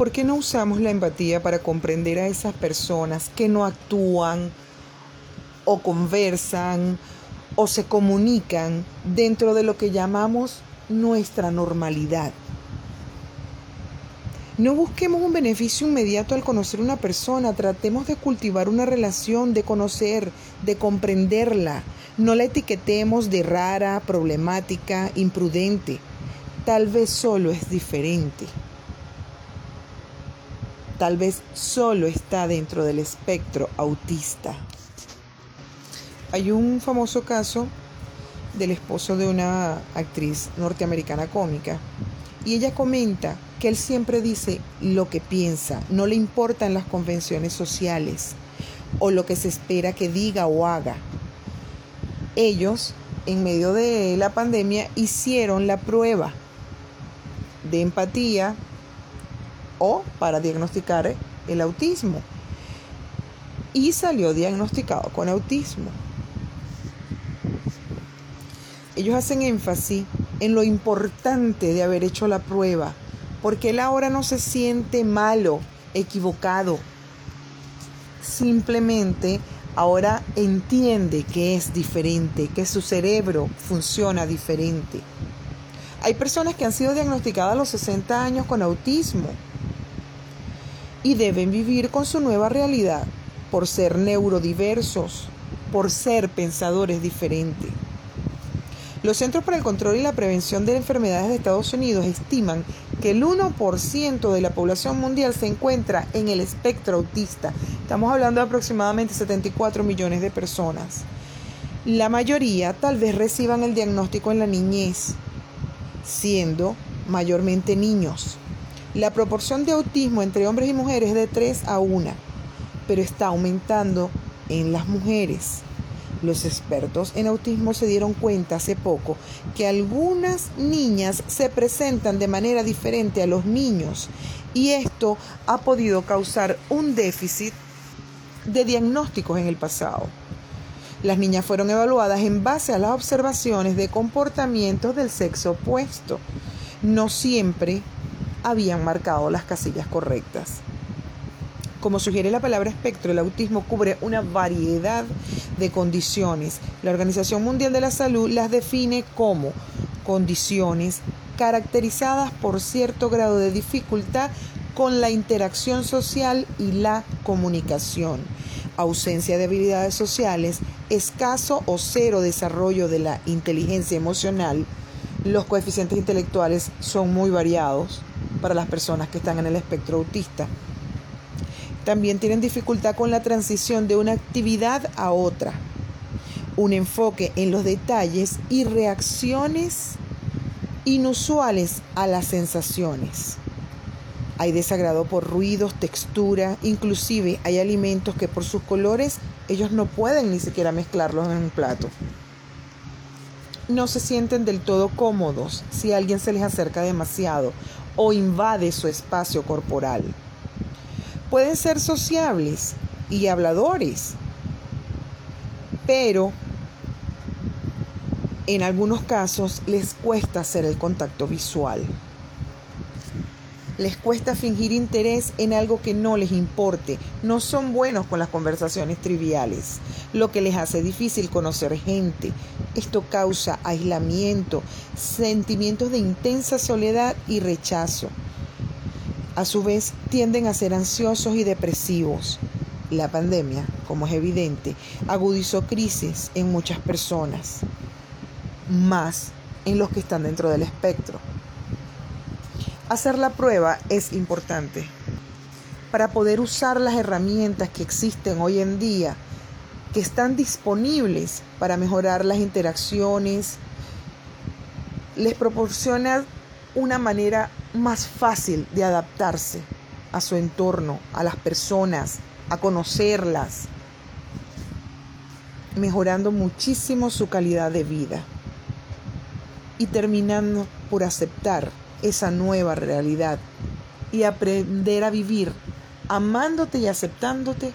¿por qué no usamos la empatía para comprender a esas personas que no actúan o conversan o se comunican dentro de lo que llamamos nuestra normalidad? No busquemos un beneficio inmediato al conocer una persona, tratemos de cultivar una relación, de conocer, de comprenderla. No la etiquetemos de rara, problemática, imprudente. Tal vez solo es diferente. Tal vez solo está dentro del espectro autista. Hay un famoso caso del esposo de una actriz norteamericana cómica y ella comenta que él siempre dice lo que piensa, no le importan las convenciones sociales o lo que se espera que diga o haga. Ellos, en medio de la pandemia, hicieron la prueba de empatía o para diagnosticar el autismo y salió diagnosticado con autismo. Ellos hacen énfasis en lo importante de haber hecho la prueba, porque él ahora no se siente malo, equivocado. Simplemente ahora entiende que es diferente, que su cerebro funciona diferente. Hay personas que han sido diagnosticadas a los 60 años con autismo y deben vivir con su nueva realidad por ser neurodiversos, por ser pensadores diferentes. Los Centros para el Control y la Prevención de Enfermedades de Estados Unidos estiman que el 1% de la población mundial se encuentra en el espectro autista. Estamos hablando de aproximadamente 74 millones de personas. La mayoría tal vez reciban el diagnóstico en la niñez, siendo mayormente niños. La proporción de autismo entre hombres y mujeres es de 3 a 1, pero está aumentando en las mujeres. Los expertos en autismo se dieron cuenta hace poco que algunas niñas se presentan de manera diferente a los niños y esto ha podido causar un déficit de diagnósticos en el pasado. Las niñas fueron evaluadas en base a las observaciones de comportamientos del sexo opuesto. No siempre habían marcado las casillas correctas. Como sugiere la palabra espectro, el autismo cubre una variedad de condiciones. La Organización Mundial de la Salud las define como condiciones caracterizadas por cierto grado de dificultad con la interacción social y la comunicación, ausencia de habilidades sociales, escaso o cero desarrollo de la inteligencia emocional. Los coeficientes intelectuales son muy variados para las personas que están en el espectro autista. También tienen dificultad con la transición de una actividad a otra, un enfoque en los detalles y reacciones inusuales a las sensaciones. Hay desagrado por ruidos, textura, inclusive hay alimentos que por sus colores ellos no pueden ni siquiera mezclarlos en un plato. No se sienten del todo cómodos si alguien se les acerca demasiado o invade su espacio corporal. Pueden ser sociables y habladores, pero en algunos casos les cuesta hacer el contacto visual. Les cuesta fingir interés en algo que no les importe. No son buenos con las conversaciones triviales, lo que les hace difícil conocer gente. Esto causa aislamiento, sentimientos de intensa soledad y rechazo. A su vez, tienden a ser ansiosos y depresivos. La pandemia, como es evidente, agudizó crisis en muchas personas, más en los que están dentro del espectro. Hacer la prueba es importante. Para poder usar las herramientas que existen hoy en día, que están disponibles para mejorar las interacciones, les proporciona una manera más fácil de adaptarse a su entorno, a las personas, a conocerlas, mejorando muchísimo su calidad de vida y terminando por aceptar esa nueva realidad y aprender a vivir amándote y aceptándote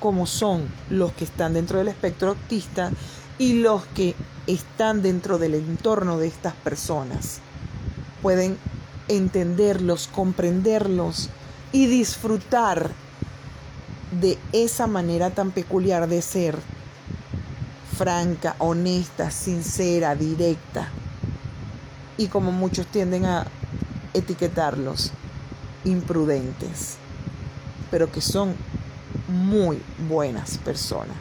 como son los que están dentro del espectro autista y los que están dentro del entorno de estas personas. Pueden entenderlos, comprenderlos y disfrutar de esa manera tan peculiar de ser, franca, honesta, sincera, directa, y como muchos tienden a etiquetarlos, imprudentes, pero que son muy buenas personas.